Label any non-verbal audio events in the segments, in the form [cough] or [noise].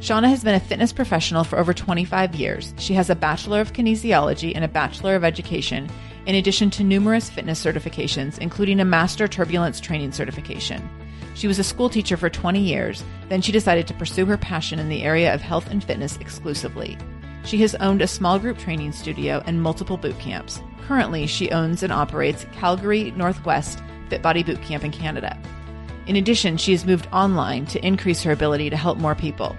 Shawna has been a fitness professional for over 25 years. She has a Bachelor of Kinesiology and a Bachelor of Education, in addition to numerous fitness certifications, including a Master Turbulence Training certification. She was a school teacher for 20 years, then she decided to pursue her passion in the area of health and fitness exclusively. She has owned a small group training studio and multiple boot camps. Currently, she owns and operates Calgary Northwest Fit Body Boot Camp in Canada. In addition, she has moved online to increase her ability to help more people.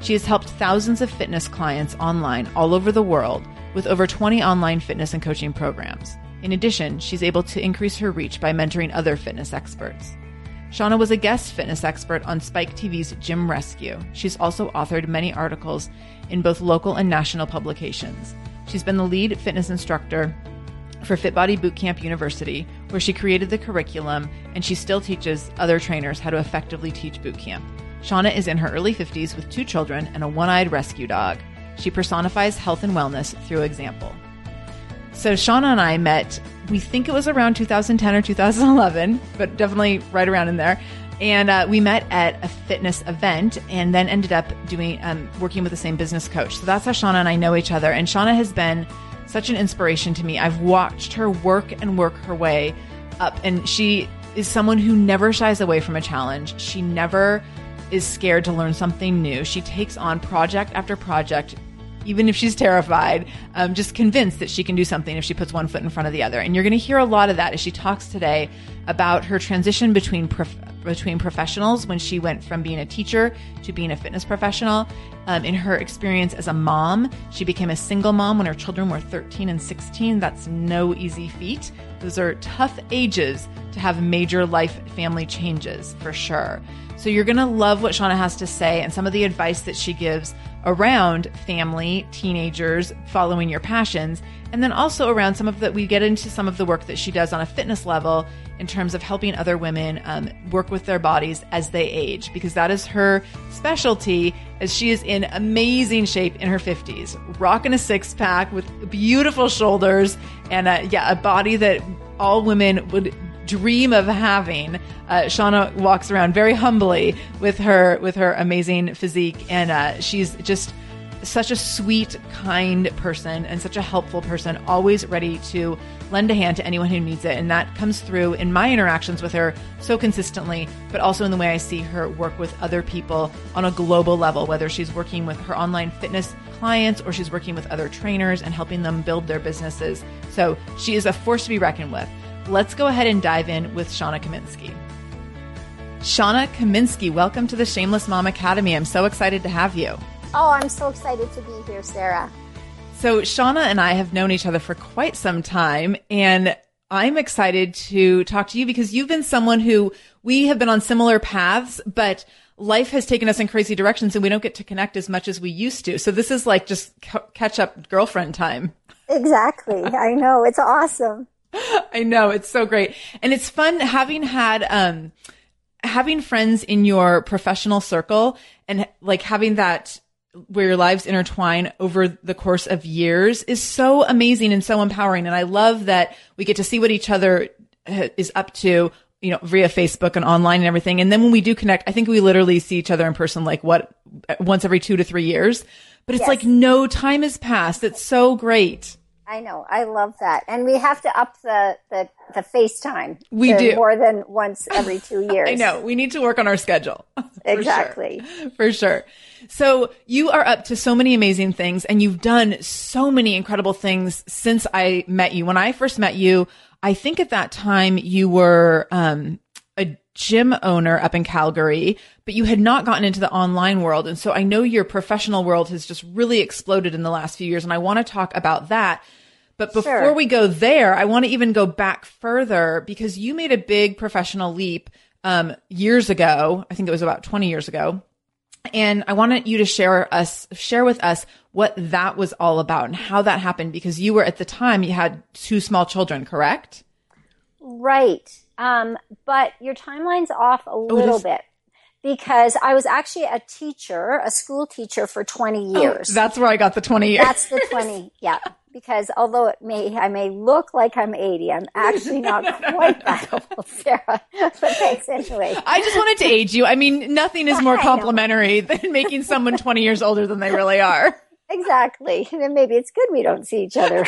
She has helped thousands of fitness clients online all over the world with over 20 online fitness and coaching programs. In addition, she's able to increase her reach by mentoring other fitness experts. Shawna was a guest fitness expert on Spike TV's Gym Rescue. She's also authored many articles in both local and national publications. She's been the lead fitness instructor for FitBody Bootcamp University, where she created the curriculum, and she still teaches other trainers how to effectively teach bootcamp. Shawna is in her early 50s with two children and a one eyed rescue dog. She personifies health and wellness through example. So, Shawna and I met, we think it was around 2010 or 2011, but definitely right around in there. And uh, we met at a fitness event and then ended up doing um, working with the same business coach. So that's how Shawna and I know each other. And Shawna has been such an inspiration to me. I've watched her work and work her way up. And she is someone who never shies away from a challenge. She never is scared to learn something new. She takes on project after project, even if she's terrified, um, just convinced that she can do something if she puts one foot in front of the other. And you're going to hear a lot of that as she talks today about her transition between prof- between professionals when she went from being a teacher to being a fitness professional. Um, in her experience as a mom, she became a single mom when her children were 13 and 16. That's no easy feat. Those are tough ages to have major life family changes for sure. So you're going to love what Shawna has to say and some of the advice that she gives around family, teenagers, following your passions, and then also around some of the, we get into some of the work that she does on a fitness level in terms of helping other women um, work with their bodies as they age, because that is her specialty as she is in amazing shape in her 50s, rocking a six pack with beautiful shoulders and a, yeah, a body that all women would dream of having. Uh, Shawna walks around very humbly with her with her amazing physique, and uh, she's just such a sweet, kind person and such a helpful person, always ready to lend a hand to anyone who needs it. And that comes through in my interactions with her so consistently, but also in the way I see her work with other people on a global level, whether she's working with her online fitness clients or she's working with other trainers and helping them build their businesses. So she is a force to be reckoned with. Let's go ahead and dive in with Shawna Kaminski. Shawna Kaminski, welcome to the Shameless Mom Academy. I'm so excited to have you. Oh, I'm so excited to be here, Sarah. So, Shawna and I have known each other for quite some time, and I'm excited to talk to you because you've been someone who we have been on similar paths, but life has taken us in crazy directions and we don't get to connect as much as we used to. So, this is like just catch up girlfriend time. Exactly. I know. It's awesome. [laughs] I know. It's so great. And it's fun having had, um, having friends in your professional circle and like having that where your lives intertwine over the course of years is so amazing and so empowering. And I love that we get to see what each other uh, is up to, you know, via Facebook and online and everything. And then when we do connect, I think we literally see each other in person like what, once every two to three years. But it's yes. like no time has passed. It's so great. I know. I love that. And we have to up the, the, the FaceTime. We do. More than once every two years. [laughs] I know. We need to work on our schedule. [laughs] exactly. Sure. For sure. So you are up to so many amazing things and you've done so many incredible things since I met you. When I first met you, I think at that time you were, um, a gym owner up in Calgary, but you had not gotten into the online world. And so I know your professional world has just really exploded in the last few years. And I want to talk about that. But before sure. we go there, I want to even go back further because you made a big professional leap um, years ago. I think it was about 20 years ago. And I wanted you to share us, share with us what that was all about and how that happened because you were at the time, you had two small children, correct? Right. Um, but your timeline's off a oh, little oh, bit because I was actually a teacher, a school teacher for 20 years. Oh, that's where I got the 20 years. That's the 20. [laughs] Yeah because although it may I may look like I'm 80, I'm actually not [laughs] no, no, quite no, that old, Sarah. But thanks anyway. I just wanted to age you. I mean, nothing is [laughs] more complimentary than making someone 20 years older than they really are. Exactly. And maybe it's good we don't see each other.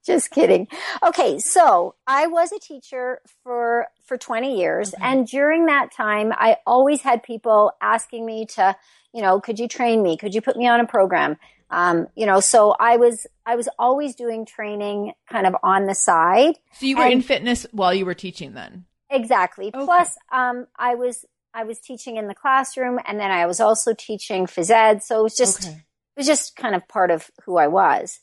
[laughs] just kidding. Okay, so I was a teacher for for 20 years okay. and during that time I always had people asking me to, you know, could you train me? Could you put me on a program? Um, you know, so I was, I was always doing training kind of on the side. So you were and, in fitness while you were teaching then? Exactly. Okay. Plus, um, I was, I was teaching in the classroom and then I was also teaching phys ed. So it was just, okay. it was just kind of part of who I was.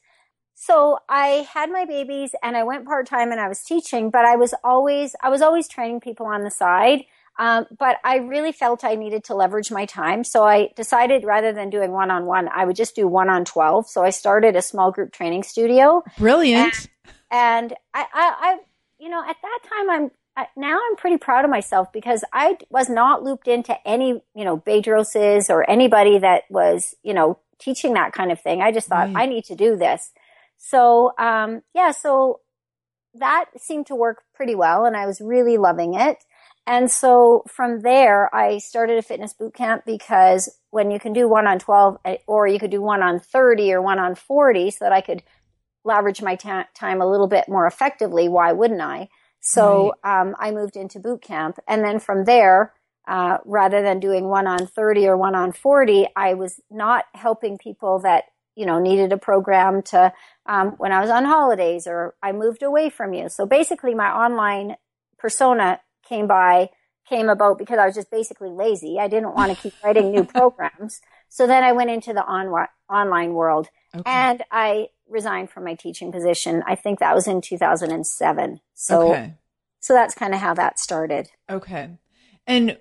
So I had my babies and I went part time and I was teaching, but I was always, I was always training people on the side. Um, but I really felt I needed to leverage my time. So I decided rather than doing one on one, I would just do one on 12. So I started a small group training studio. Brilliant. And, and I, I, I, you know, at that time, I'm, now I'm pretty proud of myself because I was not looped into any, you know, Bedroses or anybody that was, you know, teaching that kind of thing. I just thought right. I need to do this. So, um, yeah, so that seemed to work pretty well and I was really loving it. And so from there, I started a fitness boot camp because when you can do one on 12 eh, or you could do one on 30 or one on 40 so that I could leverage my ta- time a little bit more effectively, why wouldn't I? So right. um, I moved into boot camp. And then from there, uh, rather than doing one on 30 or one on 40, I was not helping people that, you know, needed a program to, um, when I was on holidays or I moved away from you. So basically my online persona came by, came about because I was just basically lazy. I didn't want to keep [laughs] writing new programs. So then I went into the on- online world okay. and I resigned from my teaching position. I think that was in 2007. So, okay. so that's kind of how that started. Okay. And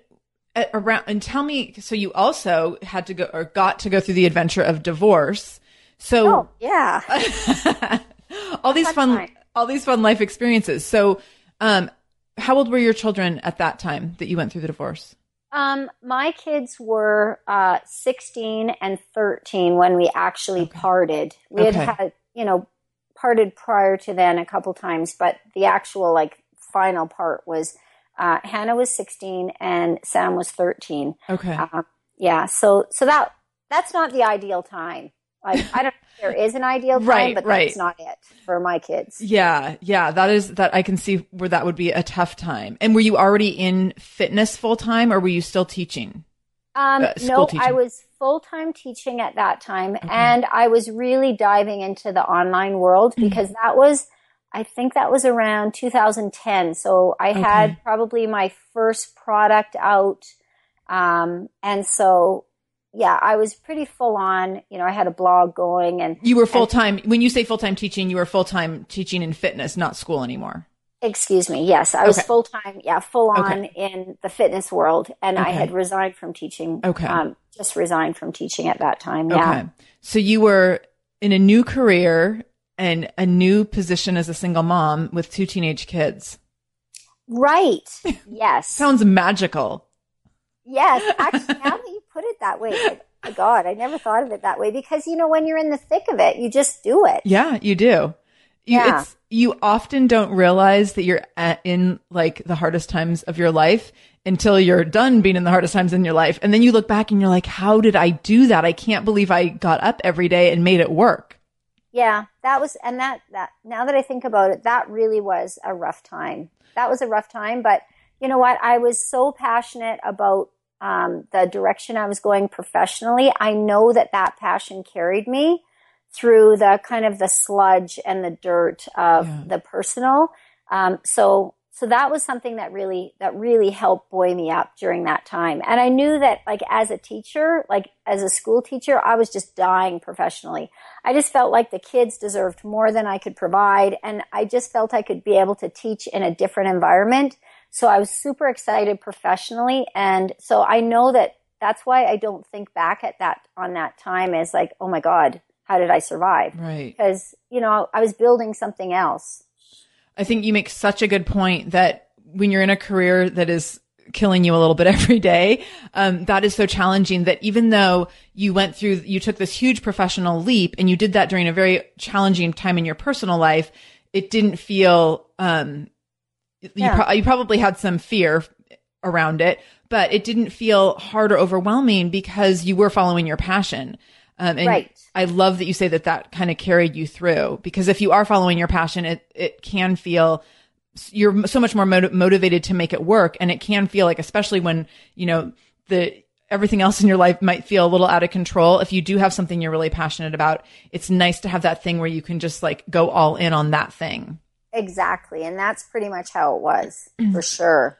uh, around, and tell me, so you also had to go or got to go through the adventure of divorce. So, oh, yeah. [laughs] all these fun, all these fun life experiences. So, um, how old were your children at that time that you went through the divorce? Um, my kids were uh, 16 and 13 when we actually okay. parted. We okay. had had, you know, parted prior to then a couple times, but the actual like final part was uh, Hannah was 16 and Sam was 13. Okay. Uh, yeah. So, so that, that's not the ideal time. Like I don't know if there is an ideal time, Right, but right. that's not it for my kids. Yeah, yeah, that is that I can see where that would be a tough time. And were you already in fitness full time or were you still teaching? Um, Uh, no, teaching. I was full time teaching at that time, and I was really diving into the online world Mm-hmm. because that was, I think that was around 2010. So I Okay. had probably my first product out, um, and so yeah, I was pretty full on. You know, I had a blog going, and You were full time. When you say full time teaching, you were full time teaching in fitness, not school anymore. excuse me, yes, I was Okay. full time, yeah, full on Okay. in the fitness world, and I had resigned from teaching. Okay. um, just resigned from teaching at that time. Yeah. Okay. So you were in a new career and a new position as a single mom with two teenage kids. Right. [laughs] Yes. Sounds magical. yes. Actually, now that you put it that way, like, [laughs] God, I never thought of it that way because, you know, when you're in the thick of it, you just do it. Yeah, you do. You, Yeah. it's, you often don't realize that you're at, in like the hardest times of your life until you're done being in the hardest times in your life. And then you look back and you're like, how did I do that? I can't believe I got up every day and made it work. Yeah. That was, and that, that, now that I think about it, that really was a rough time. That was a rough time. But you know what? I was so passionate about um, the direction I was going professionally. I know that that passion carried me through the kind of the sludge and the dirt of Yeah. the personal. Um, so, so that was something that really, that really helped buoy me up during that time. And I knew that like as a teacher, like as a school teacher, I was just dying professionally. I just felt like the kids deserved more than I could provide. And I just felt I could be able to teach in a different environment. So I was super excited professionally. And so I know that that's why I don't think back at that on that time as like, oh my God, how did I survive? Right. Because, you know, I was building something else. I think you make such a good point that when you're in a career that is killing you a little bit [laughs] every day, um, that is so challenging that even though you went through, you took this huge professional leap and you did that during a very challenging time in your personal life, it didn't feel, um, you, pro- you probably had some fear around it, but it didn't feel hard or overwhelming because you were following your passion. Um, and Right. I love that you say that that kind of carried you through because if you are following your passion, it, it can feel you're so much more motiv- motivated to make it work. And it can feel like, especially when, you know, the, everything else in your life might feel a little out of control. If you do have something you're really passionate about, it's nice to have that thing where you can just like go all in on that thing. Exactly. And that's pretty much how it was for mm. sure.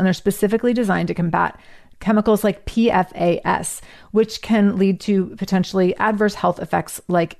and they're specifically designed to combat chemicals like PFAS, which can lead to potentially adverse health effects like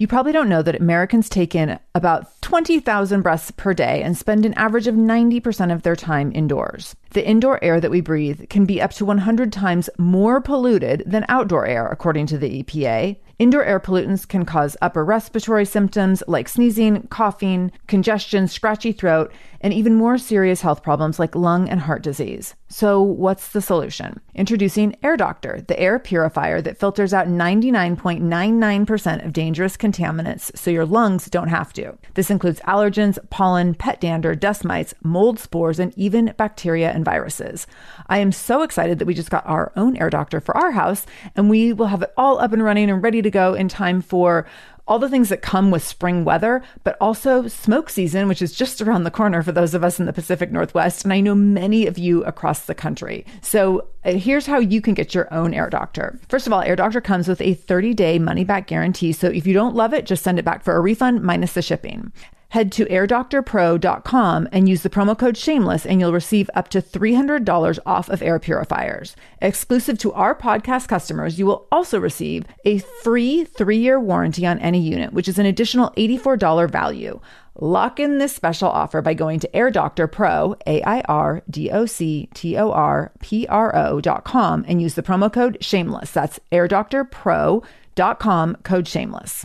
You probably don't know that Americans take in about 20,000 breaths per day and spend an average of 90% of their time indoors. The indoor air that we breathe can be up to 100 times more polluted than outdoor air, according to the EPA. Indoor air pollutants can cause upper respiratory symptoms like sneezing, coughing, congestion, scratchy throat, and even more serious health problems like lung and heart disease. So, what's the solution? Introducing Air Doctor, the air purifier that filters out 99.99% of dangerous contaminants so your lungs don't have to. This includes allergens, pollen, pet dander, dust mites, mold spores, and even bacteria and viruses. I am so excited that we just got our own Air Doctor for our house, and we will have it all up and running and ready to go in time for all the things that come with spring weather, but also smoke season, which is just around the corner for those of us in the Pacific Northwest. And I know many of you across the country. So uh, here's how you can get your own Air Doctor. First of all, Air Doctor comes with a 30 day money back guarantee. So if you don't love it, just send it back for a refund minus the shipping. Head to airdoctorpro.com and use the promo code shameless and you'll receive up to $300 off of air purifiers. Exclusive to our podcast customers, you will also receive a free 3-year warranty on any unit, which is an additional $84 value. Lock in this special offer by going to Air Doctor Pro, A I R D O C T O R P R O.com and use the promo code shameless. That's airdoctorpro.com, code shameless.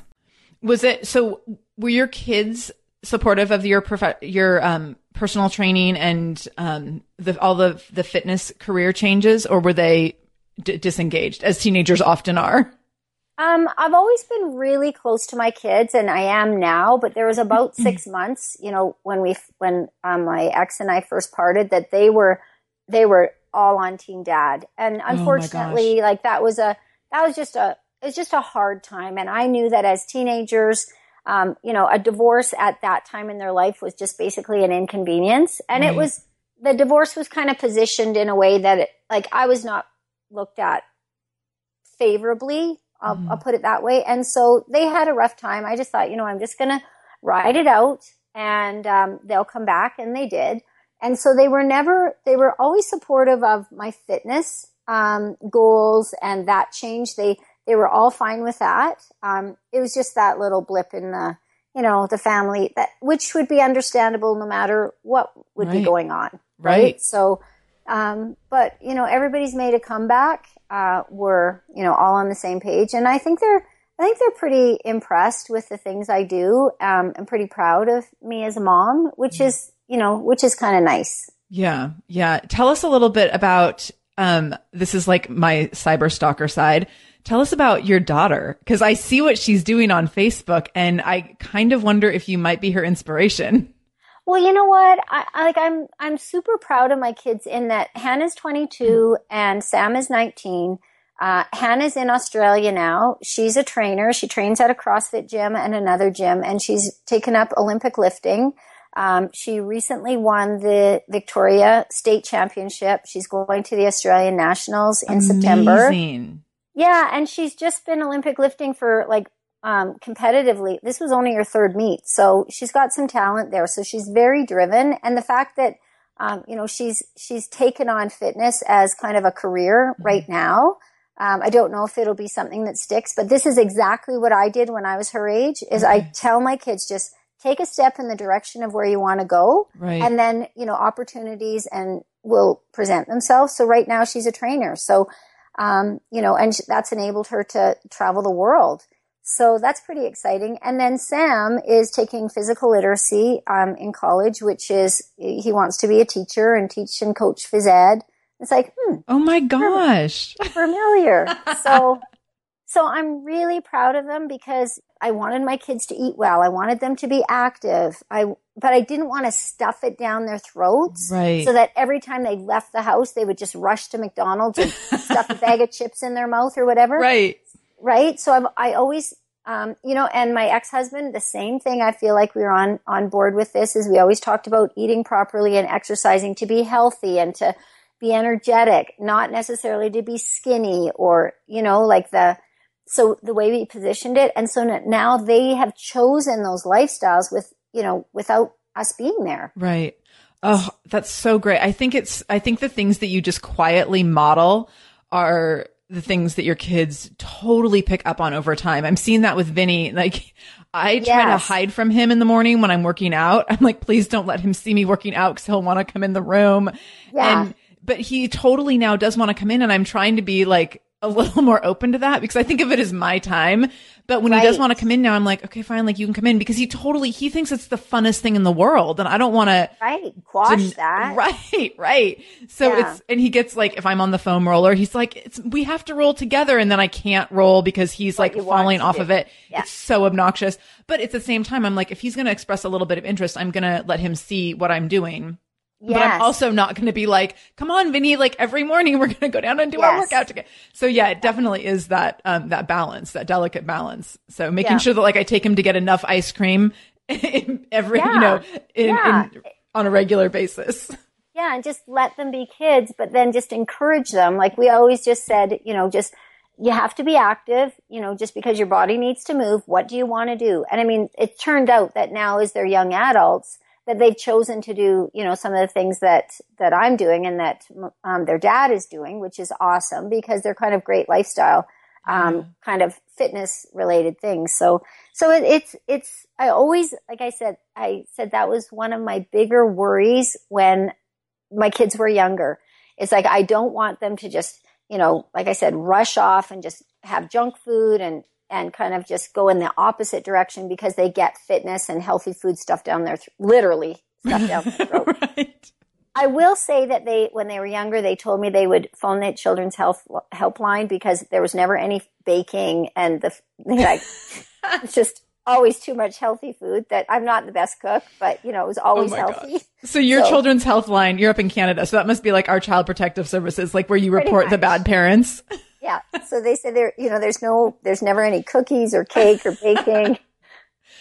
Was it so? Were your kids supportive of your prof- your um, personal training and um, the, all the the fitness career changes, or were they d- disengaged as teenagers often are? Um, I've always been really close to my kids, and I am now. But there was about Mm-hmm. six months, you know, when we when um, my ex and I first parted, that they were they were all on Team Dad, and Oh unfortunately, like that was a that was just a it's just a hard time, and I knew that as teenagers. Um, you know, a divorce at that time in their life was just basically an inconvenience. And Right. it was, the divorce was kind of positioned in a way that it, like I was not looked at favorably. I'll, Mhm. I'll put it that way. And so they had a rough time. I just thought, you know, I'm just going to ride it out and um, they'll come back. And they did. And so they were never, they were always supportive of my fitness um, goals and that change. They, they were all fine with that. Um, it was just that little blip in the, you know, the family that, which would be understandable no matter what would be going on. Right. So, um, but you know, everybody's made a comeback. Uh, we're you know all on the same page, and I think they're I think they're pretty impressed with the things I do. Um, and pretty proud of me as a mom, which Mm-hmm. is you know which is kind of nice. Yeah, yeah. Tell us a little bit about. Um, this is like my cyber stalker side. Tell us about your daughter because I see what she's doing on Facebook, and I kind of wonder if you might be her inspiration. Well, you know what? I, I like I'm I'm super proud of my kids in that Hannah's 22 and Sam is 19. Uh, Hannah's in Australia now. She's a trainer. She trains at a CrossFit gym and another gym, and she's taken up Olympic lifting. Um, she recently won the Victoria State Championship. She's going to the Australian Nationals in September. Yeah, and she's just been Olympic lifting for like um, competitively. This was only her third meet, so she's got some talent there. So she's very driven, and the fact that um, you know she's she's taken on fitness as kind of a career right now. Um, I don't know if it'll be something that sticks, but this is exactly what I did when I was her age. Is I tell my kids just take a step in the direction of where you want to go, Right. and then you know opportunities and will present themselves. So right now she's a trainer, so um, you know, and that's enabled her to travel the world. So that's pretty exciting. And then Sam is taking physical literacy um, in college, which is he wants to be a teacher and teach and coach phys ed. It's like hmm, oh my gosh. familiar. [laughs] so, so I'm really proud of them because I wanted my kids to eat well. I wanted them to be active. I, but I didn't want to stuff it down their throats. Right. So that every time they left the house, they would just rush to McDonald's and [laughs] stuff a bag of chips in their mouth or whatever. Right. Right. So I've, I always, um, you know, and my ex-husband, the same thing. I feel like we were on, on board with this is we always talked about eating properly and exercising to be healthy and to be energetic, not necessarily to be skinny or, you know, like the, so the way we positioned it. And so now they have chosen those lifestyles with, you know, without us being there. Right. Oh, that's so great. I think it's, I think the things that you just quietly model are the things that your kids totally pick up on over time. I'm seeing that with Vinny. Like I try Yes. to hide from him in the morning when I'm working out. I'm like, please don't let him see me working out because he'll want to come in the room. Yeah. And, but he totally now does want to come in and I'm trying to be like a little more open to that because I think of it as my time. But when he does want to come in now, I'm like, okay, fine. Like you can come in because he totally, he thinks it's the funnest thing in the world. And I don't want to, Right. Quash to- that. [laughs] Right, right. So Yeah. it's and he gets like if I'm on the foam roller, he's like, it's we have to roll together, and then I can't roll because he's like falling off do. of it. Yeah. It's so obnoxious. But at the same time, I'm like, if he's going to express a little bit of interest, I'm going to let him see what I'm doing. But I'm also not going to be like, come on, Vinny, like every morning we're going to go down and do our workout together. So yeah, it definitely is that, um, that balance, that delicate balance. So making Yeah. sure that like I take him to get enough ice cream [laughs] every, you know, in, Yeah. in, on a regular basis. Yeah, and just let them be kids, but then just encourage them. Like we always just said, you know, just you have to be active, you know, just because your body needs to move. What do you want to do? And I mean, it turned out that now as they're young adults, that they've chosen to do, you know, some of the things that that I'm doing and that um, their dad is doing, which is awesome because they're kind of great lifestyle, um, kind of fitness related things. So, so it, it's it's. I always, like I said, I said that was one of my bigger worries when my kids were younger. It's like I don't want them to just, you know, like I said, rush off and just have junk food and and kind of just go in the opposite direction because they get fitness and healthy food stuff down their th- literally stuff down their throat. [laughs] right. I will say that they, when they were younger, they told me they would phone the children's health helpline because there was never any baking and the like. [laughs] it's just always too much healthy food. That I'm not the best cook, but you know, it was oh always my healthy. So [laughs] your So- children's health line, you're up in Canada, so that must be like our child protective services, like where you report the bad parents. Yeah. So they said there, you know, there's no, there's never any cookies or cake or baking. [laughs]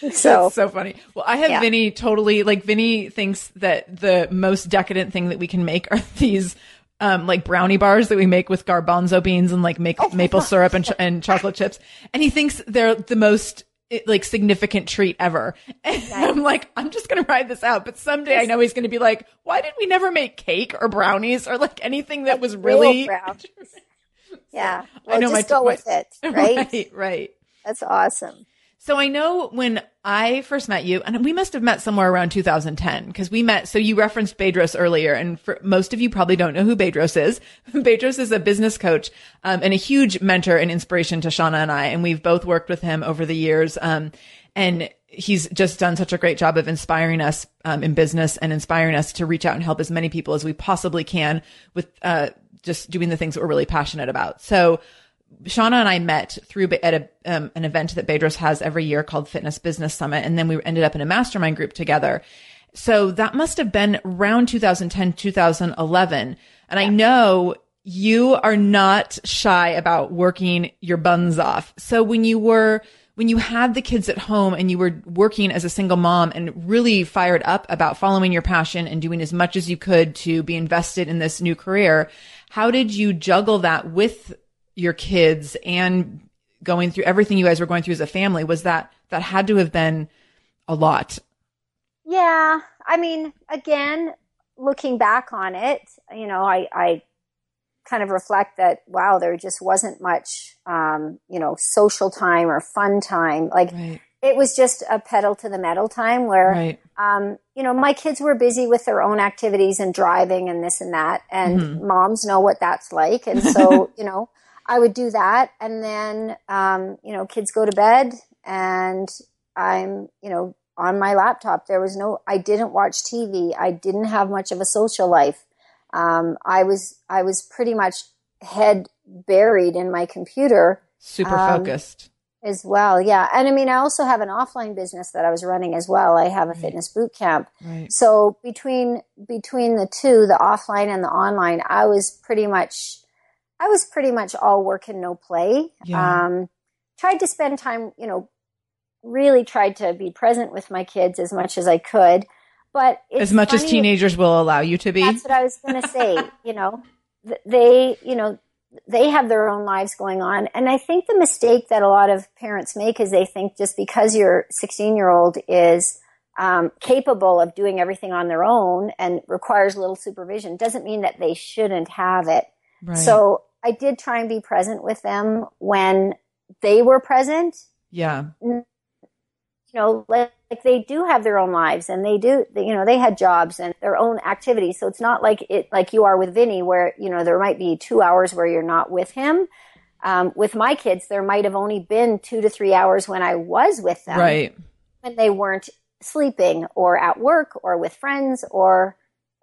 So That's so funny. Well, I have Yeah. Vinny totally like Vinny thinks that the most decadent thing that we can make are [laughs] these um like brownie bars that we make with garbanzo beans and like make Oh maple syrup and ch- and chocolate chips. And he thinks they're the most it, like significant treat ever. [laughs] And I'm like, I'm just going to ride this out, but someday I know he's going to be like, why did we never make cake or brownies or like anything that was real really Yeah. I Well, know just my- go my- with it. [laughs] Right? right, right. That's awesome. So I know when I first met you, and we must have met somewhere around 2010 because we met. So you referenced Bedros earlier, and for most of you probably don't know who Bedros is. [laughs] Bedros is a business coach um, and a huge mentor and inspiration to Shawna and I, and we've both worked with him over the years. Um, and he's just done such a great job of inspiring us um, in business and inspiring us to reach out and help as many people as we possibly can with uh, just doing the things that we're really passionate about. So Shawna and I met through at a, um, an event that Bedros has every year called Fitness Business Summit. And then we ended up in a mastermind group together. So that must have been around 2010, 2011. And I know you are not shy about working your buns off. So when you were, when you had the kids at home and you were working as a single mom and really fired up about following your passion and doing as much as you could to be invested in this new career, how did you juggle that with your kids and going through everything you guys were going through as a family? Was that, that had to have been a lot. Yeah. I mean, again, looking back on it, you know, I, I kind of reflect that, wow, there just wasn't much, um, you know, social time or fun time. Like Right. It was just a pedal to the metal time where, Right. um, you know, my kids were busy with their own activities and driving and this and that. And Mm-hmm. moms know what that's like. And so, [laughs] you know, I would do that. And then, um, you know, kids go to bed and I'm, you know, on my laptop. There was no, I didn't watch TV. I didn't have much of a social life. Um, I was, I was pretty much head buried in my computer Super Um, focused. As well. Yeah. And I mean, I also have an offline business that I was running as well. I have a fitness boot camp. Right. So between, between the two, the offline and the online, I was pretty much, I was pretty much all work and no play. Yeah. Um, tried to spend time, you know, really tried to be present with my kids as much as I could. But it's As much as teenagers will allow you to be. that's what I was going to say. [laughs] you know, they, you know, they have their own lives going on. And I think the mistake that a lot of parents make is they think just because your 16 year old is um, capable of doing everything on their own and requires little supervision doesn't mean that they shouldn't have it. Right. So I did try and be present with them when they were present. Yeah. You know, like, like they do have their own lives and they do, you know, they had jobs and their own activities. So it's not like it, like you are with Vinny where, you know, there might be two hours where you're not with him. Um, with my kids, there might have only been two to three hours when I was with them. Right. When they weren't sleeping or at work or with friends or,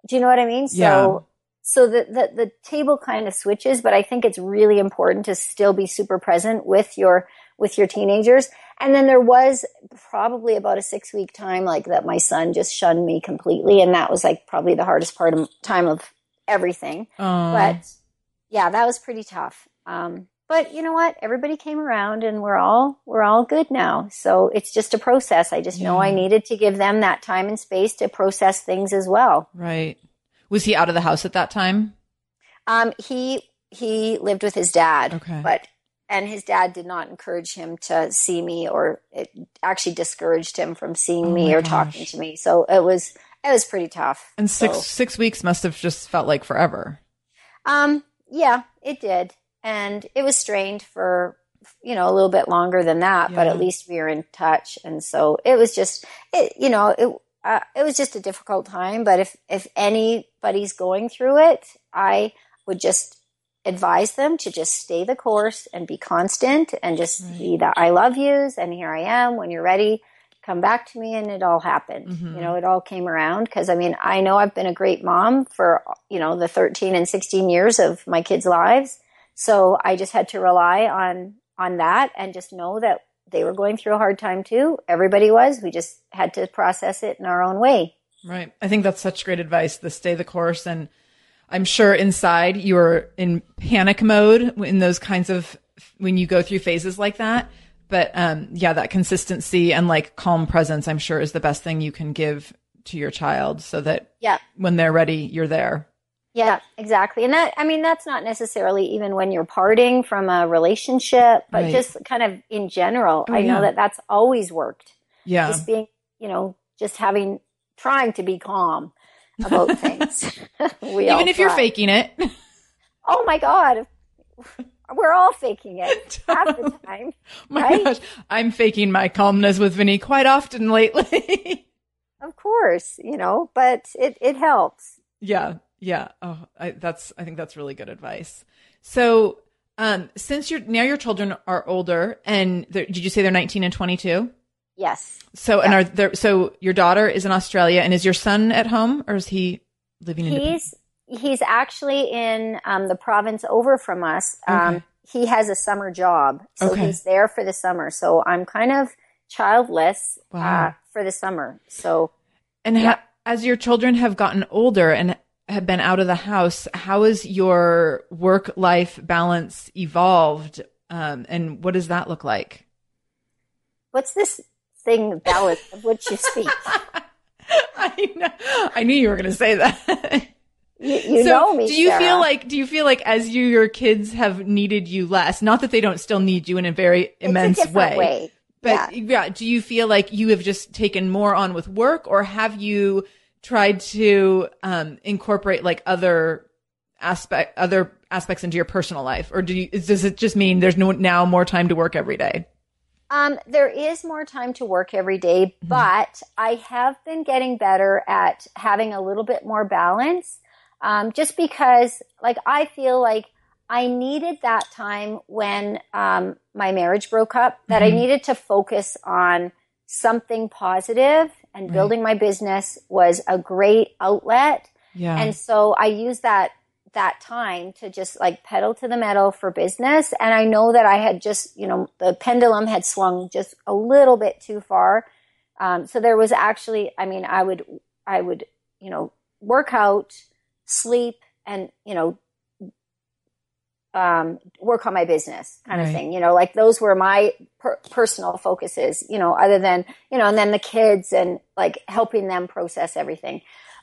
do you know what I mean? So, Yeah. so the, the, the table kind of switches, but I think it's really important to still be super present with your, with your teenagers. And then there was probably about a six week time like that my son just shunned me completely. And that was like probably the hardest part of time of everything. But yeah, that was pretty tough. Um, but you know what? Everybody came around and we're all, we're all good now. So it's just a process. I just know I needed to give them that time and space to process things as well. right. Was he out of the house at that time? Um, he he lived with his dad, Okay. but and his dad did not encourage him to see me, or it actually discouraged him from seeing Oh me or talking to me. So it was it was pretty tough. And six So, six weeks must have just felt like forever. um, yeah, it did, and it was strained for you know a little bit longer than that, but at least we were in touch, and so it was just it you know it. Uh, it was just a difficult time, but if if anybody's going through it, I would just advise them to just stay the course and be constant and just Right. be the I love yous and here I am when you're ready come back to me and it all happened Mhm. you know it all came around because I mean I know I've been a great mom for you know the 13 and 16 years of my kids lives so I just had to rely on on that and just know that they were going through a hard time too everybody was we just had to process it in our own way Right. I think that's such great advice. The stay the course. And I'm sure inside you're in panic mode in those kinds of, when you go through phases like that. But, um, yeah, that consistency and like calm presence, I'm sure is the best thing you can give to your child so that yeah when they're ready, you're there. Yeah, exactly. And that, I mean, that's not necessarily even when you're parting from a relationship, but Right. just kind of in general. Oh, I know that that's always worked. Yeah. Just being, you know, just having, trying to be calm about things. [laughs] we Even if you're faking it. Oh my God. We're all faking it [laughs] half the time. [laughs] my Right? gosh. I'm faking my calmness with Vinny quite often lately. Of course, you know, but it, it helps. Yeah, yeah. Oh, I, that's I think that's really good advice. So, um, since you're now your children are older, and did you say they're 19 and 22? Yes. So, and are there? So your daughter is in Australia, and is your son at home, or is he living in? He's he's actually in um, the province over from us. Um, Okay. He has a summer job, so Okay. he's there for the summer. So I'm kind of childless Wow. uh, for the summer. So And Yeah. ha- as your children have gotten older and have been out of the house, how has your work life balance evolved? Um, and what does that look like? what's this thing balance of which you speak? [laughs] I know. I knew you were going to say that. You, you so know me. do you Sarah. feel like do you feel like as you your kids have needed you less not that they don't still need you in a very It's a immense different way? but yeah. yeah. do you feel like you have just taken more on with work or have you tried to um, incorporate like other aspect other aspects into your personal life or do you does it just mean there's no now more time to work every day Um, there is more time to work every day, Mm-hmm. but I have been getting better at having a little bit more balance. Um, just because, like, I feel like I needed that time when um, my marriage broke up, that I Mhm. needed to focus on something positive, and Right. building my business was a great outlet. yeah And so I use that that time to just like pedal to the metal for business. And I know that I had just, you know, the pendulum had swung just a little bit too far. Um, so there was actually, I mean, I would, I would, you know, work out, sleep, and you know, um, work on my business kind Right. of thing. You know, like those were my per- personal focuses. You know, other than you know, and then the kids and like helping them process everything.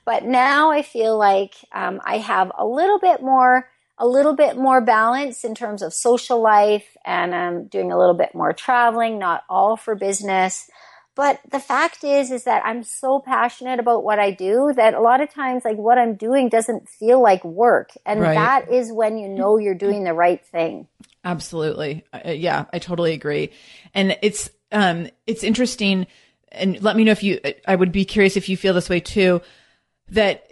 But now I feel like um, I have a little bit more, a little bit more balance in terms of social life, and I'm doing a little bit more traveling. Not all for business, but the fact is, is that I'm so passionate about what I do that a lot of times, like what I'm doing doesn't feel like work. And Right. that is when you know you're doing the right thing. Absolutely. Uh, yeah, I totally agree. And it's um it's interesting and let me know if you I would be curious if you feel this way too that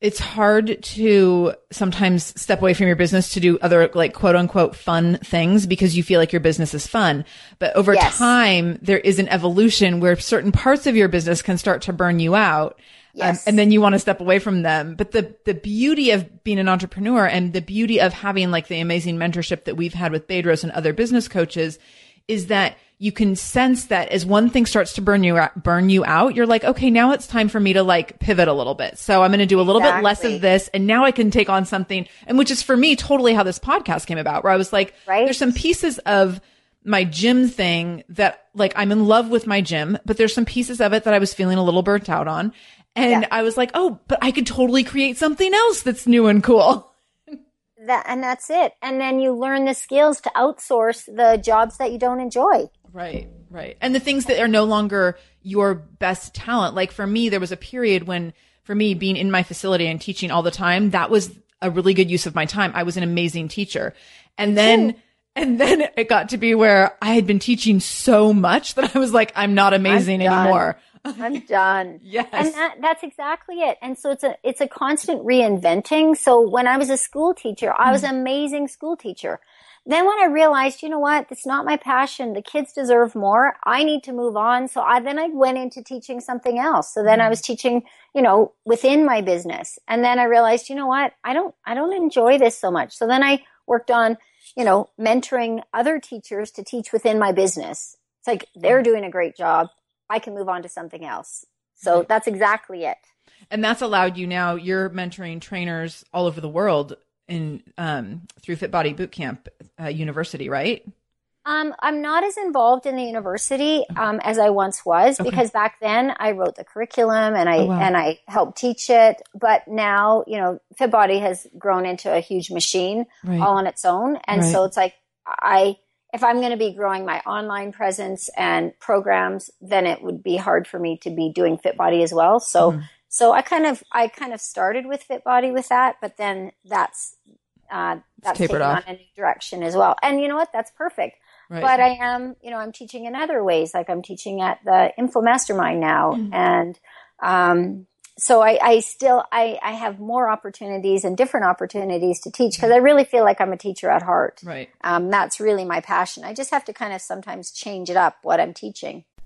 it's hard to sometimes step away from your business to do other like quote unquote fun things because you feel like your business is fun. But over Yes. time there is an evolution where certain parts of your business can start to burn you out. Um, and then you want to step away from them. But the, the beauty of being an entrepreneur and the beauty of having like the amazing mentorship that we've had with Bedros and other business coaches is that you can sense that as one thing starts to burn you out, burn you out, you're like, okay, now it's time for me to like pivot a little bit. So I'm going to do a little bit less of this. And now I can take on something. And which is for me totally how this podcast came about, where I was like, Right. there's some pieces of my gym thing that like I'm in love with my gym, but there's some pieces of it that I was feeling a little burnt out on. And Yeah. I was like, oh, but I could totally create something else that's new and cool. [laughs] That, and that's it. And then you learn the skills to outsource the jobs that you don't enjoy. Right, right. And the things that are no longer your best talent. Like for me, there was a period when, for me, being in my facility and teaching all the time, that was a really good use of my time. I was an amazing teacher. And then, and then it got to be where I had been teaching so much that I was like, I'm not amazing done. anymore. I'm done. [laughs] Yes. And that, that's exactly it. And so it's a, it's a constant reinventing. So when I was a school teacher, I was mm-hmm. an amazing school teacher. Then when I realized, you know what, it's not my passion. The kids deserve more. I need to move on. So I, then I went into teaching something else. So then I mm-hmm. was teaching, you know, within my business. And then I realized, you know what, I don't, I don't enjoy this so much. So then I worked on, you know, mentoring other teachers to teach within my business. It's like they're mm-hmm. doing a great job. I can move on to something else. So that's exactly it. and that's allowed you now you're mentoring trainers all over the world in um through fit body bootcamp uh, university right Um, I'm not as involved in the university um, as I once was Okay. because back then I wrote the curriculum and I Oh, wow. and I helped teach it. But now, you know, FitBody has grown into a huge machine right all on its own, and Right. so it's like I. If I'm going to be growing my online presence and programs, then it would be hard for me to be doing FitBody as well. So, Mhm. So I kind of, I kind of started with FitBody with that, but then that's, uh, that's tapered taken off. on a new direction as well. And you know what? That's perfect right but I am, you know, I'm teaching in other ways. Like I'm teaching at the Info Mastermind now, Mhm. and um, so I, I still I, I have more opportunities and different opportunities to teach because I really feel like I'm a teacher at heart. right Um, that's really my passion. I just have to kind of sometimes change it up what I'm teaching.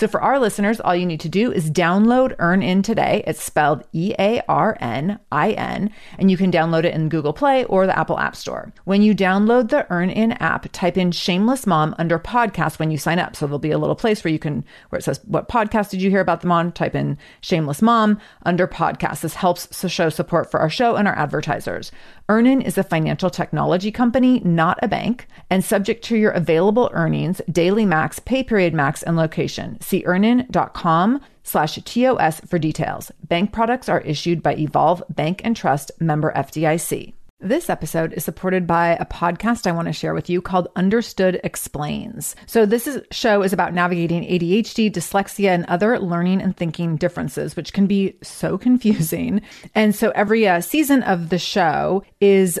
So for our listeners, all you need to do is download EarnIn today. It's spelled E A R N I N, and you can download it in Google Play or the Apple App Store. When you download the EarnIn app, type in Shameless Mom under podcast when you sign up. So there'll be a little place where you can, where it says, What podcast did you hear about them on? Type in Shameless Mom under podcast. This helps to show support for our show and our advertisers. Earnin is a financial technology company, not a bank, and subject to your available earnings, daily max, pay period max, and location. See earnin.com slash TOS for details. Bank products are issued by Evolve Bank and Trust member FDIC. This episode is supported by a podcast I want to share with you called Understood Explains. So this is, show is about navigating ADHD, dyslexia, and other learning and thinking differences, which can be so [laughs] confusing. And so every uh, season of the show is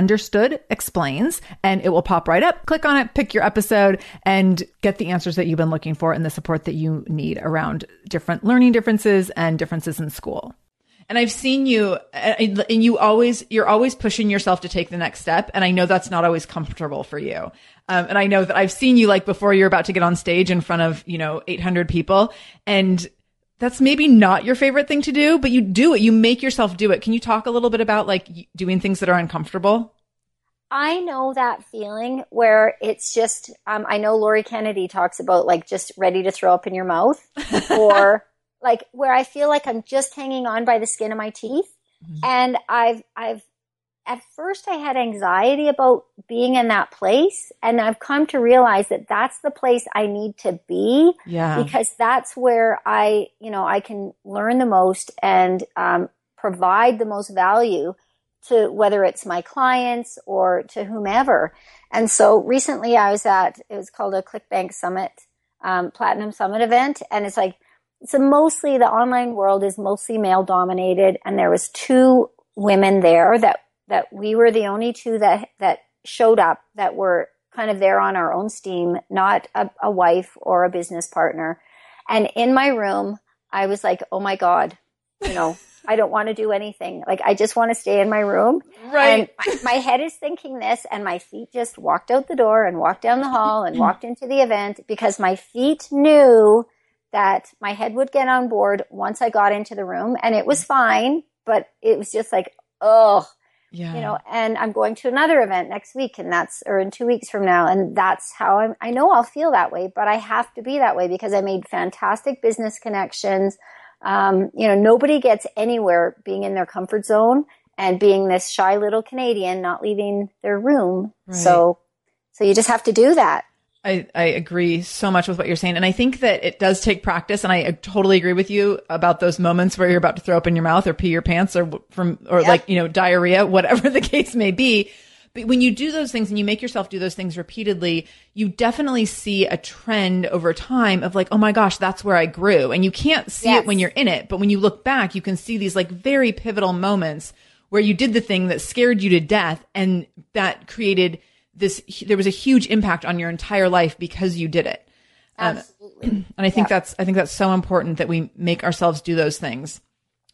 Understood Explains, and it will pop right up. Click on it, pick your episode, and get the answers that you've been looking for and the support that you need around different learning differences and differences in school. And I've seen you, and you always, you're always pushing yourself to take the next step. And I know that's not always comfortable for you. Um, and I know that I've seen you like before you're about to get on stage in front of, you know, 800 people. And that's maybe not your favorite thing to do, but you do it. You make yourself do it. Can you talk a little bit about like doing things that are uncomfortable? I know that feeling where it's just, um, I know Laurie Kennedy talks about like just ready to throw up in your mouth [laughs] or like where I feel like I'm just hanging on by the skin of my teeth. Mm-hmm. And I've, I've, at first I had anxiety about being in that place. And I've come to realize that that's the place I need to be. Yeah. Because that's where I, you know, I can learn the most and, um, provide the most value to whether it's my clients or to whomever. And so recently I was at, it was called a ClickBank Summit, um, Platinum Summit event. And it's like, so mostly the online world is mostly male dominated. And there was two women there that, that we were the only two that, that showed up that were kind of there on our own steam, not a, a wife or a business partner. And in my room, I was like, oh my God, you know, I don't want to do anything. Like I just want to stay in my room. Right. And my, my head is thinking this and my feet just walked out the door and walked down the hall and walked into the event because my feet knew that my head would get on board once I got into the room and it was fine, but it was just like, oh, yeah. you know, and I'm going to another event next week and that's, or in two weeks from now. And that's how I'm, I know I'll feel that way, but I have to be that way because I made fantastic business connections. Um, you know, nobody gets anywhere being in their comfort zone and being this shy little Canadian, not leaving their room. Right. So, so you just have to do that. I, I agree so much with what you're saying. And I think that it does take practice. And I totally agree with you about those moments where you're about to throw up in your mouth or pee your pants or from, or like, you know, diarrhea, [laughs] whatever the case may be. But when you do those things and you make yourself do those things repeatedly, you definitely see a trend over time of like, oh my gosh, that's where I grew. And you can't see yes. it when you're in it. But when you look back, you can see these like very pivotal moments where you did the thing that scared you to death and that created this, there was a huge impact on your entire life because you did it. Um, Absolutely. Um, [clears throat] and I think yeah. that's, I think that's so important that we make ourselves do those things.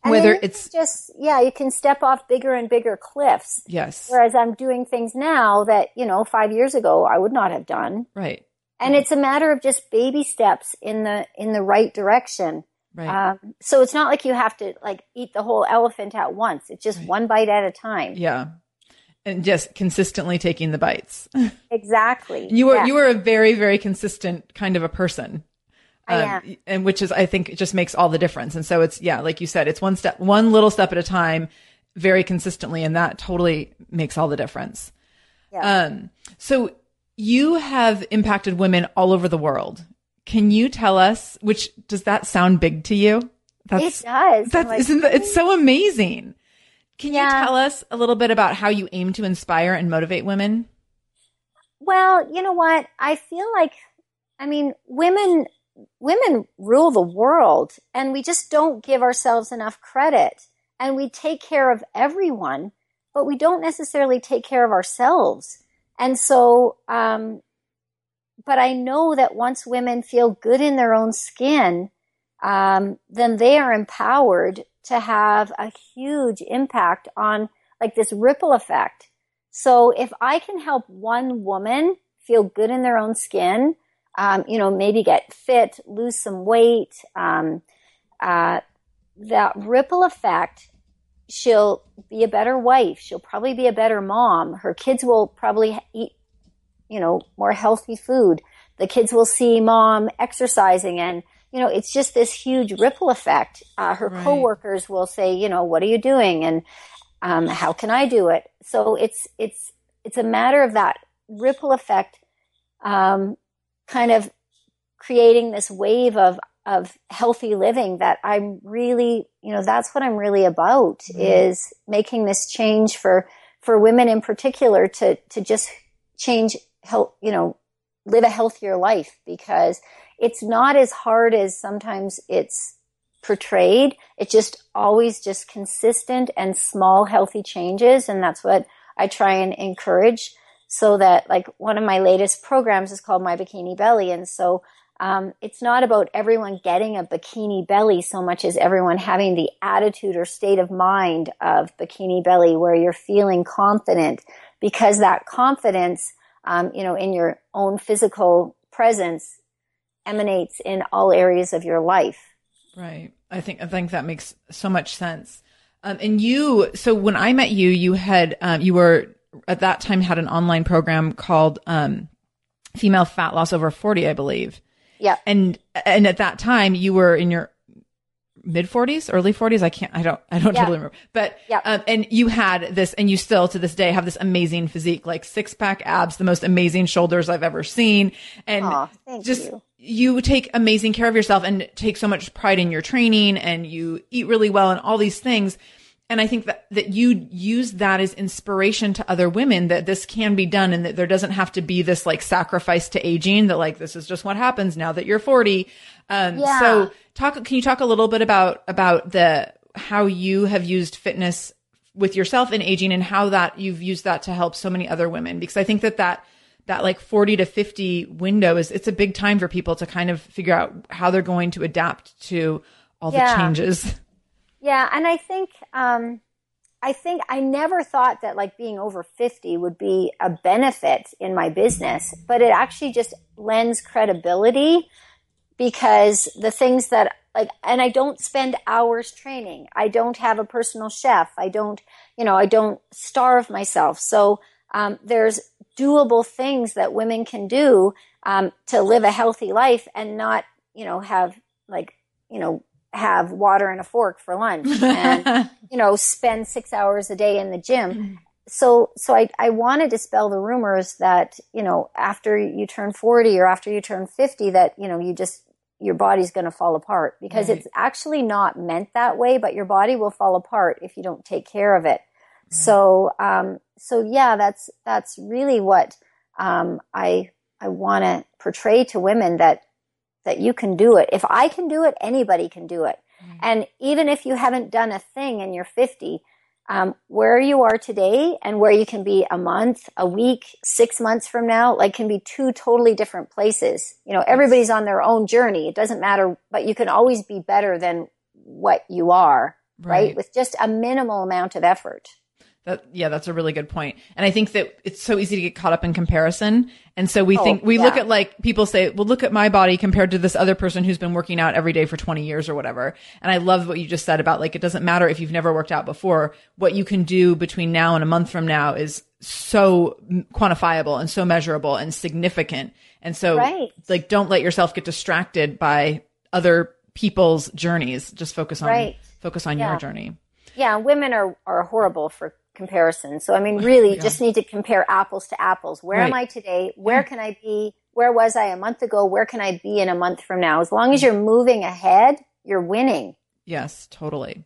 Whether it's just, yeah, you can step off bigger and bigger cliffs. Yes. Whereas I'm doing things now that, you know, five years ago I would not have done. Right. And it's a matter of just baby steps in the, in the right direction. Right. Um, so it's not like you have to like eat the whole elephant at once. It's just right. one bite at a time. Yeah and just consistently taking the bites. [laughs] Exactly. you were yeah. you were a very very consistent kind of a person. I um, am. and which is I think it just makes all the difference. And so it's yeah, like you said, it's one step one little step at a time very consistently and that totally makes all the difference. Yeah. Um so you have impacted women all over the world. Can you tell us which does that sound big to you? That's, it does. That's like, isn't that, it's so amazing. Can yeah. you tell us a little bit about how you aim to inspire and motivate women? Well, you know what? I feel like, I mean, women, women rule the world and we just don't give ourselves enough credit and we take care of everyone, but we don't necessarily take care of ourselves. And so, um, but I know that once women feel good in their own skin, um, then they are empowered to have a huge impact on like this ripple effect. So if I can help one woman feel good in their own skin, um, you know, maybe get fit, lose some weight, um, uh, that ripple effect, she'll be a better wife. She'll probably be a better mom. Her kids will probably eat, you know, more healthy food. The kids will see mom exercising and, you know, it's just this huge ripple effect. Uh, her right. coworkers will say, you know, what are you doing? And, um, how can I do it? So it's, it's, it's a matter of that ripple effect, um, kind of creating this wave of of healthy living that I'm really, you know, that's what I'm really about mm-hmm. is making this change for, for women in particular to, to just change help, you know, live a healthier life because it's not as hard as sometimes it's portrayed. It's just always just consistent and small healthy changes. And that's what I try and encourage so that like one of my latest programs is called My Bikini Belly. And so um, it's not about everyone getting a bikini belly so much as everyone having the attitude or state of mind of bikini belly where you're feeling confident because that confidence, um, you know, in your own physical presence emanates in all areas of your life. Right. I think, I think that makes so much sense. Um, and you, so when I met you, you had, um, you were at that time had an online program called, um, female fat loss over 40, I believe. Yeah. And and at that time you were in your mid 40s, early 40s. I can't, I don't, I don't yeah. totally remember. But, yeah. um, and you had this, and you still to this day have this amazing physique, like six pack abs, the most amazing shoulders I've ever seen. And Aww, just, you. You take amazing care of yourself and take so much pride in your training and you eat really well and all these things and I think that, that you use that as inspiration to other women that this can be done and that there doesn't have to be this like sacrifice to aging that like this is just what happens now that you're 40. Um, yeah. so talk, can you talk a little bit about, about the, how you have used fitness with yourself in aging and how that you've used that to help so many other women? Because I think that that, that like 40 to 50 window is, it's a big time for people to kind of figure out how they're going to adapt to all yeah. the changes. Yeah, and I think um, I think I never thought that like being over 50 would be a benefit in my business, but it actually just lends credibility because the things that like and I don't spend hours training. I don't have a personal chef. I don't, you know, I don't starve myself. So um, there's doable things that women can do um, to live a healthy life and not, you know, have like, you know, have water and a fork for lunch [laughs] and, you know, spend six hours a day in the gym. So, so I, I want to dispel the rumors that, you know, after you turn 40 or after you turn 50, that, you know, you just, your body's going to fall apart because right. it's actually not meant that way, but your body will fall apart if you don't take care of it. Right. So, um, so yeah, that's, that's really what, um, I, I want to portray to women that that you can do it. If I can do it, anybody can do it. Mm-hmm. And even if you haven't done a thing and you're 50, um, where you are today and where you can be a month, a week, six months from now, like can be two totally different places. You know, everybody's on their own journey. It doesn't matter, but you can always be better than what you are, right? right? With just a minimal amount of effort. That, yeah, that's a really good point. And I think that it's so easy to get caught up in comparison. And so we oh, think, we yeah. look at like, people say, well, look at my body compared to this other person who's been working out every day for 20 years or whatever. And I love what you just said about like, it doesn't matter if you've never worked out before. What you can do between now and a month from now is so quantifiable and so measurable and significant. And so right. like, don't let yourself get distracted by other people's journeys. Just focus on, right. focus on yeah. your journey. Yeah. Women are, are horrible for comparison. So, I mean, really, yeah. just need to compare apples to apples. Where right. am I today? Where can I be? Where was I a month ago? Where can I be in a month from now? As long as you're moving ahead, you're winning. Yes, totally.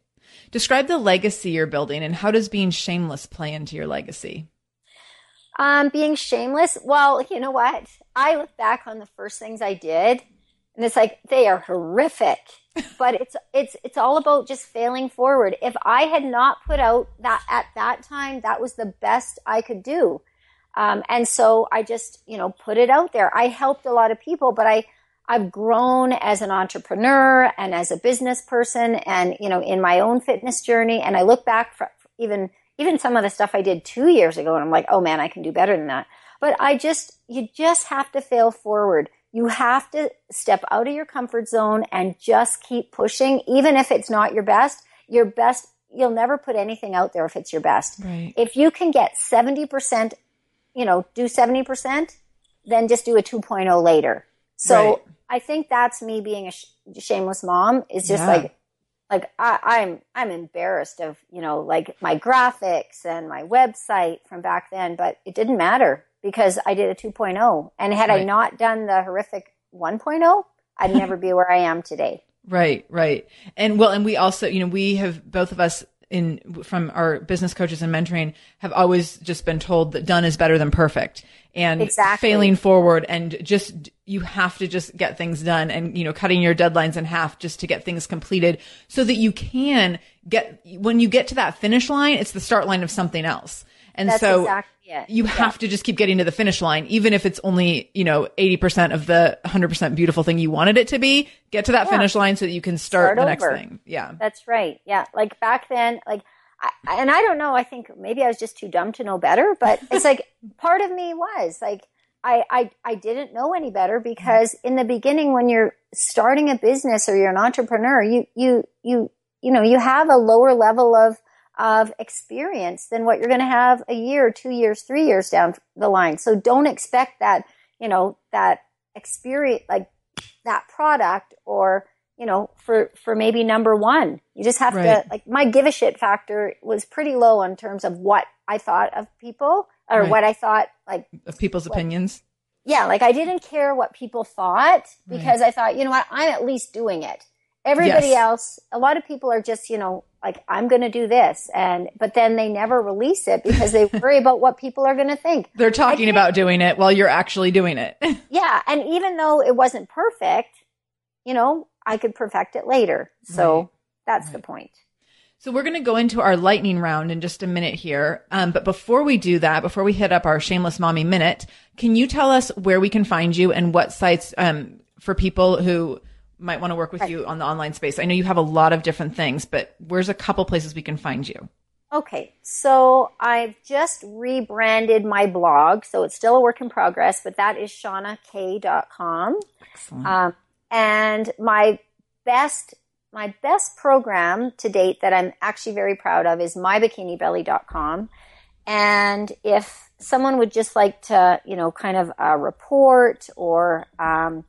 Describe the legacy you're building and how does being shameless play into your legacy? Um, being shameless, well, you know what? I look back on the first things I did and it's like they are horrific but it's it's it's all about just failing forward if i had not put out that at that time that was the best i could do Um, and so I just, you know, put it out there. I helped a lot of people, but I, I've grown as an entrepreneur and as a business person and, you know, in my own fitness journey. And I look back for even, even some of the stuff I did two years ago and I'm like, oh man, I can do better than that. But I just, you just have to fail forward. You have to step out of your comfort zone and just keep pushing, even if it's not your best. Your best, you'll never put anything out there if it's your best. Right. If you can get 70%, you know, do 70%, then just do a 2.0 later. So Right. I think that's me being a sh- shameless mom is just Yeah. like, like I, I'm, I'm embarrassed of, you know, like my graphics and my website from back then, but it didn't matter because I did a 2.0. And had I not done the horrific 1.0, I'd never be where I am today. [laughs] Right, right. And well, and we also, you know, we have both of us in from our business coaches and mentoring have always just been told that done is better than perfect and Exactly. failing forward and just you have to just get things done and you know cutting your deadlines in half just to get things completed so that you can get when you get to that finish line it's the start line of something else and That's so exactly it. you have to just keep getting to the finish line, even if it's only, you know, 80% of the 100% beautiful thing you wanted it to be. Get to that Yeah. finish line so that you can start, Start the next over. thing. Yeah. That's right. Yeah. Like back then, like, I, and I don't know, I think maybe I was just too dumb to know better, but [laughs] it's like part of me was like, I, I, I didn't know any better because in the beginning, when you're starting a business or you're an entrepreneur, you, you, you, you know, you have a lower level of, of experience than what you're going to have a year, two years, three years down the line. So don't expect that, you know, that experience, like that product or, you know, for, for maybe number one. You just have Right. to, like, my give a shit factor was pretty low in terms of what I thought of people or Right. what I thought, like, Of people's opinions. yeah, like I didn't care what people thought because I thought, you know what, I'm at least doing it. Everybody Yes. else, a lot of people are just, you know, like I'm going to do this and but then they never release it because they worry about what people are going to think. [laughs] They're talking about doing it while you're actually doing it. [laughs] Yeah, and even though it wasn't perfect, you know, I could perfect it later. So Right. that's the point. So we're going to go into our lightning round in just a minute here. Um, but before we do that, before we hit up our shameless mommy minute, can you tell us where we can find you and what sites um, for people who might want to work with you on the online space? I know you have a lot of different things, but where's a couple places we can find you? Okay, so I've just rebranded my blog, so it's still a work in progress, but that is shawnak.com. Excellent. Um, and my best my best program to date that I'm actually very proud of is mybikinibelly.com. And if someone would just like to, you know, kind of a report or, um,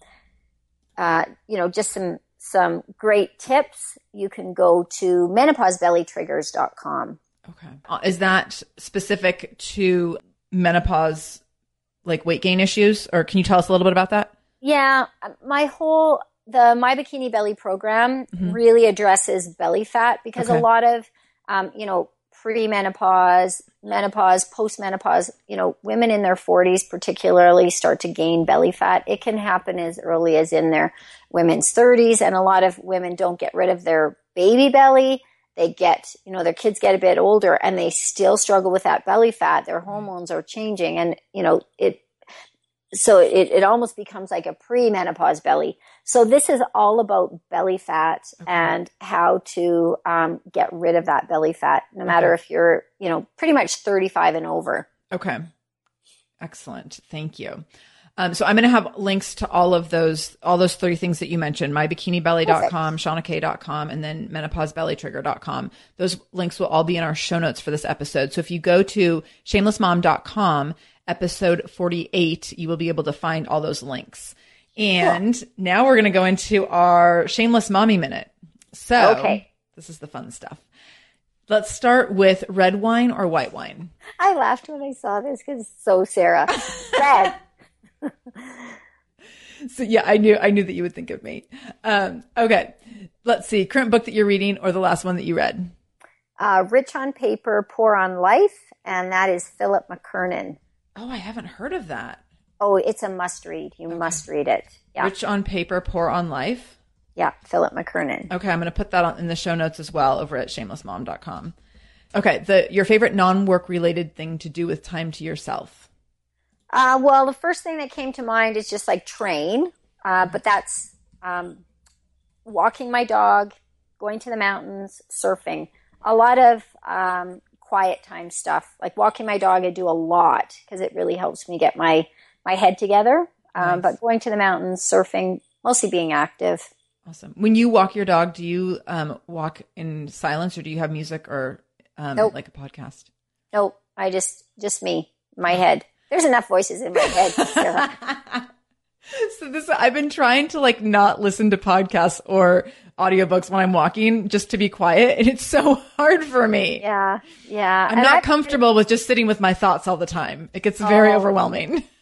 uh, you know, just some some great tips, you can go to menopausebellytriggers.com. Okay. Uh, Is that specific to menopause, like weight gain issues, or can you tell us a little bit about that? Yeah, my whole the My Bikini Belly program really addresses belly fat because Okay. a lot of um, you know premenopause, menopause, postmenopause, you know, women in their 40s particularly start to gain belly fat. It can happen as early as in their women's 30s and a lot of women don't get rid of their baby belly. They get, you know, their kids get a bit older and they still struggle with that belly fat. Their mm-hmm. hormones are changing and, you know, it so it, it almost becomes like a pre-menopause belly. So this is all about belly fat and how to um, get rid of that belly fat, no matter if you're, you know, pretty much 35 and over. Okay. Excellent. Thank you. Um, so I'm going to have links to all of those, all those three things that you mentioned, mybikinibelly.com, shawnak.com, and then menopausebellytrigger.com. Those links will all be in our show notes for this episode. So if you go to shamelessmom.com, episode 48, you will be able to find all those links. And now we're going to go into our shameless mommy minute. So Okay. this is the fun stuff. Let's start with red wine or white wine. I laughed when I saw this because so Sarah. [laughs] Red. [laughs] So yeah, I knew I knew that you would think of me. Um, okay, let's see. Current book that you're reading, or the last one that you read. Uh, Rich on Paper, Poor on Life, and that is Philip McKernan. Oh, I haven't heard of that. Oh, it's a must read. You must read it. Yeah. Rich on paper, poor on life. Yeah. Philip McKernan. Okay, I'm going to put that on, in the show notes as well over at shamelessmom.com. Okay, the your favorite non-work related thing to do with time to yourself. Uh, well, the first thing that came to mind is just like train, uh, but that's um, walking my dog, going to the mountains, surfing. A lot of um, quiet time stuff, like walking my dog. I do a lot because it really helps me get my my head together. Um, nice. But going to the mountains, surfing, mostly being active. Awesome. When you walk your dog, do you um, walk in silence, or do you have music or um, nope. like a podcast? Nope. I just just me, my head. There's enough voices in my head. [laughs] so this I've been trying to like not listen to podcasts or audiobooks when I'm walking just to be quiet and it's so [laughs] hard for me. Yeah. Yeah. I'm and not I've, comfortable with just sitting with my thoughts all the time. It gets very oh, overwhelming. [laughs]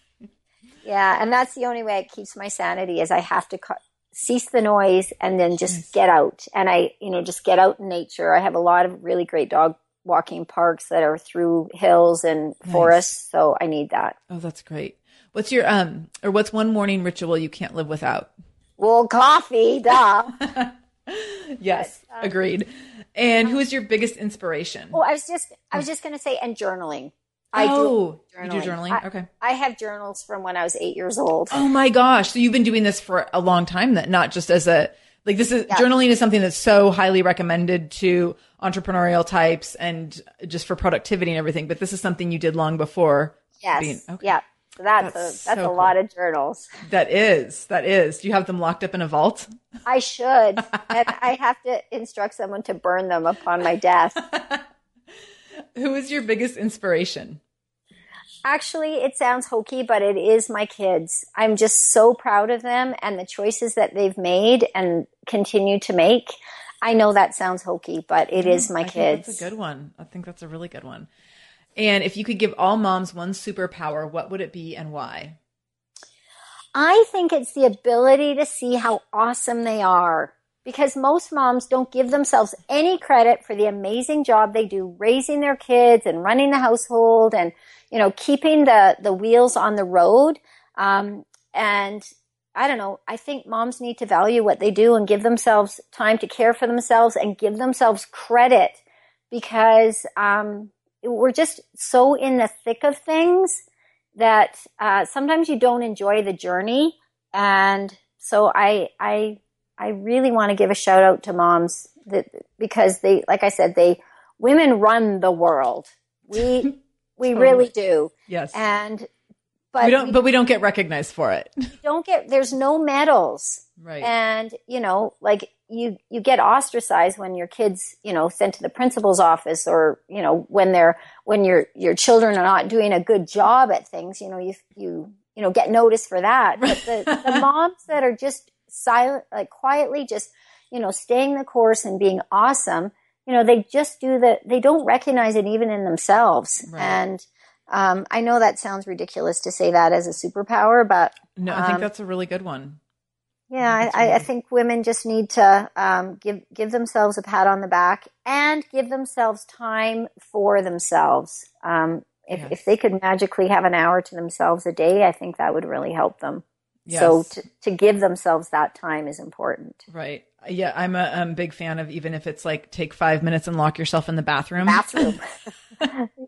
Yeah, and that's the only way it keeps my sanity is I have to cu- cease the noise and then just nice. get out and I, you know, just get out in nature. I have a lot of really great dog walking parks that are through hills and nice. forests, so I need that. Oh, that's great. What's your um or what's one morning ritual you can't live without? Well, coffee, duh. [laughs] [laughs] yes, but, um, agreed. And who is your biggest inspiration? Well, I was just I was just going to say and journaling. I oh, do journaling. you do journaling? I, okay. I have journals from when I was 8 years old. Oh my gosh. So you've been doing this for a long time then, not just as a like this is yeah. journaling is something that's so highly recommended to entrepreneurial types and just for productivity and everything, but this is something you did long before. Yes. Being, okay. Yeah. So that's, that's, a, that's so a cool. lot of journals. That is. That is. Do you have them locked up in a vault? I should. [laughs] and I have to instruct someone to burn them upon my death. [laughs] Who is your biggest inspiration? Actually, it sounds hokey, but it is my kids. I'm just so proud of them and the choices that they've made and continue to make. I know that sounds hokey, but it mm, is my I kids. that's a good one. I think that's a really good one. And if you could give all moms one superpower, what would it be and why? I think it's the ability to see how awesome they are because most moms don't give themselves any credit for the amazing job they do raising their kids and running the household and you know keeping the the wheels on the road um, and i don't know i think moms need to value what they do and give themselves time to care for themselves and give themselves credit because um, we're just so in the thick of things that uh, sometimes you don't enjoy the journey and so i i I really want to give a shout out to moms that because they, like I said, they women run the world. We [laughs] we totally. really do. Yes. And but we don't we, but we don't get recognized for it. don't get there's no medals. Right. And you know, like you you get ostracized when your kids, you know, sent to the principal's office or, you know, when they're when your your children are not doing a good job at things, you know, you you you know, get noticed for that. But the, the moms that are just silent, like quietly just, you know, staying the course and being awesome, you know, they just do the, they don't recognize it even in themselves. Right. And, um, I know that sounds ridiculous to say that as a superpower, but no, I think um, that's a really good one. Yeah, I, I, think women just need to um, give give themselves a pat on the back and give themselves time for themselves. Um, if, yes. if they could magically have an hour to themselves a day, I think that would really help them. Yes. So to, to give themselves that time is important. Right. Yeah, I'm a I'm a big fan of even if it's like take five minutes and lock yourself in the bathroom. Bathroom. [laughs]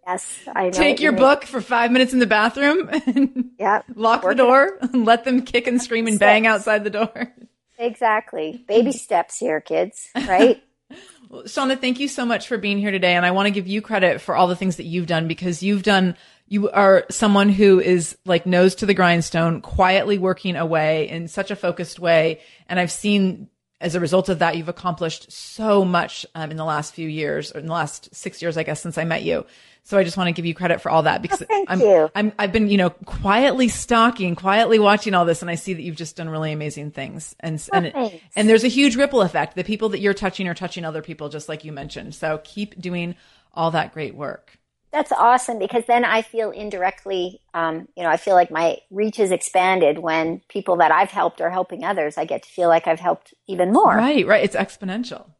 yes, I know. Take your book for five minutes in the bathroom. yeah. Lock Work the door. And let them kick and scream and bang outside the door. Exactly. Baby steps here, kids. Right. [laughs] well, Shawna, thank you so much for being here today, and I want to give you credit for all the things that you've done because you've done you are someone who is like nose to the grindstone, quietly working away in such a focused way. And I've seen as a result of that, you've accomplished so much um, in the last few years, or in the last six years, I guess, since I met you. So I just want to give you credit for all that because oh, I'm, you. I'm, I've been, you know, quietly stalking, quietly watching all this, and I see that you've just done really amazing things. And oh, and and there's a huge ripple effect. The people that you're touching are touching other people, just like you mentioned. So keep doing all that great work. That's awesome because then I feel indirectly, um, you know, I feel like my reach is expanded when people that I've helped are helping others. I get to feel like I've helped even more. Right, right. It's exponential.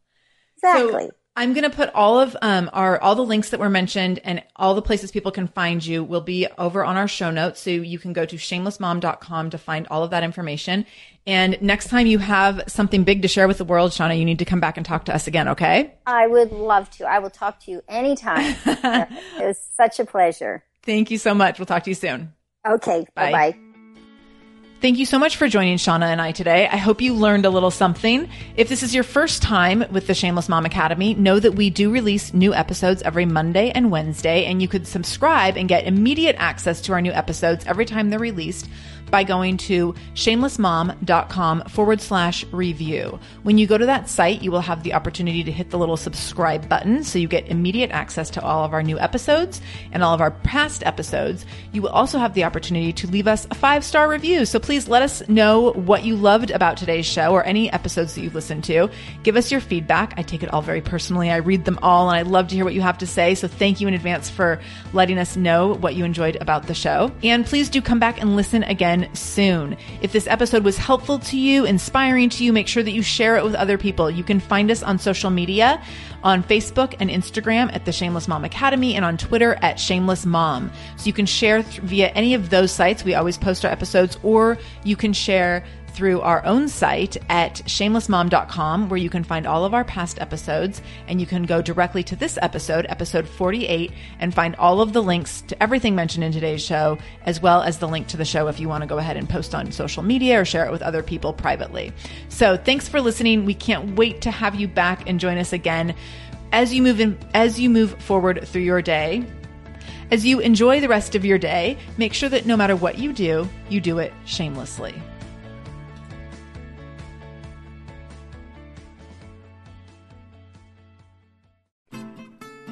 Exactly. So I'm going to put all of um, our all the links that were mentioned and all the places people can find you will be over on our show notes. So you can go to shamelessmom.com to find all of that information. And next time you have something big to share with the world, Shawna, you need to come back and talk to us again, okay? I would love to. I will talk to you anytime. [laughs] it was such a pleasure. Thank you so much. We'll talk to you soon. Okay. Bye bye. Thank you so much for joining Shawna and I today. I hope you learned a little something. If this is your first time with the Shameless Mom Academy, know that we do release new episodes every Monday and Wednesday, and you could subscribe and get immediate access to our new episodes every time they're released by going to shamelessmom.com forward slash review. When you go to that site, you will have the opportunity to hit the little subscribe button so you get immediate access to all of our new episodes and all of our past episodes. You will also have the opportunity to leave us a five star review. So please let us know what you loved about today's show or any episodes that you've listened to. Give us your feedback. I take it all very personally. I read them all and I love to hear what you have to say. So thank you in advance for letting us know what you enjoyed about the show. And please do come back and listen soon. If this episode was helpful to you, inspiring to you, make sure that you share it with other people. You can find us on social media on Facebook and Instagram at the Shameless Mom Academy and on Twitter at Shameless Mom. So you can share th- via any of those sites. We always post our episodes, or you can share through our own site at shamelessmom.com, where you can find all of our past episodes. And you can go directly to this episode, episode 48, and find all of the links to everything mentioned in today's show, as well as the link to the show if you want to go ahead and post on social media or share it with other people privately. So thanks for listening. We can't wait to have you back and join us again as you move in, as you move forward through your day. As you enjoy the rest of your day, make sure that no matter what you do, you do it shamelessly.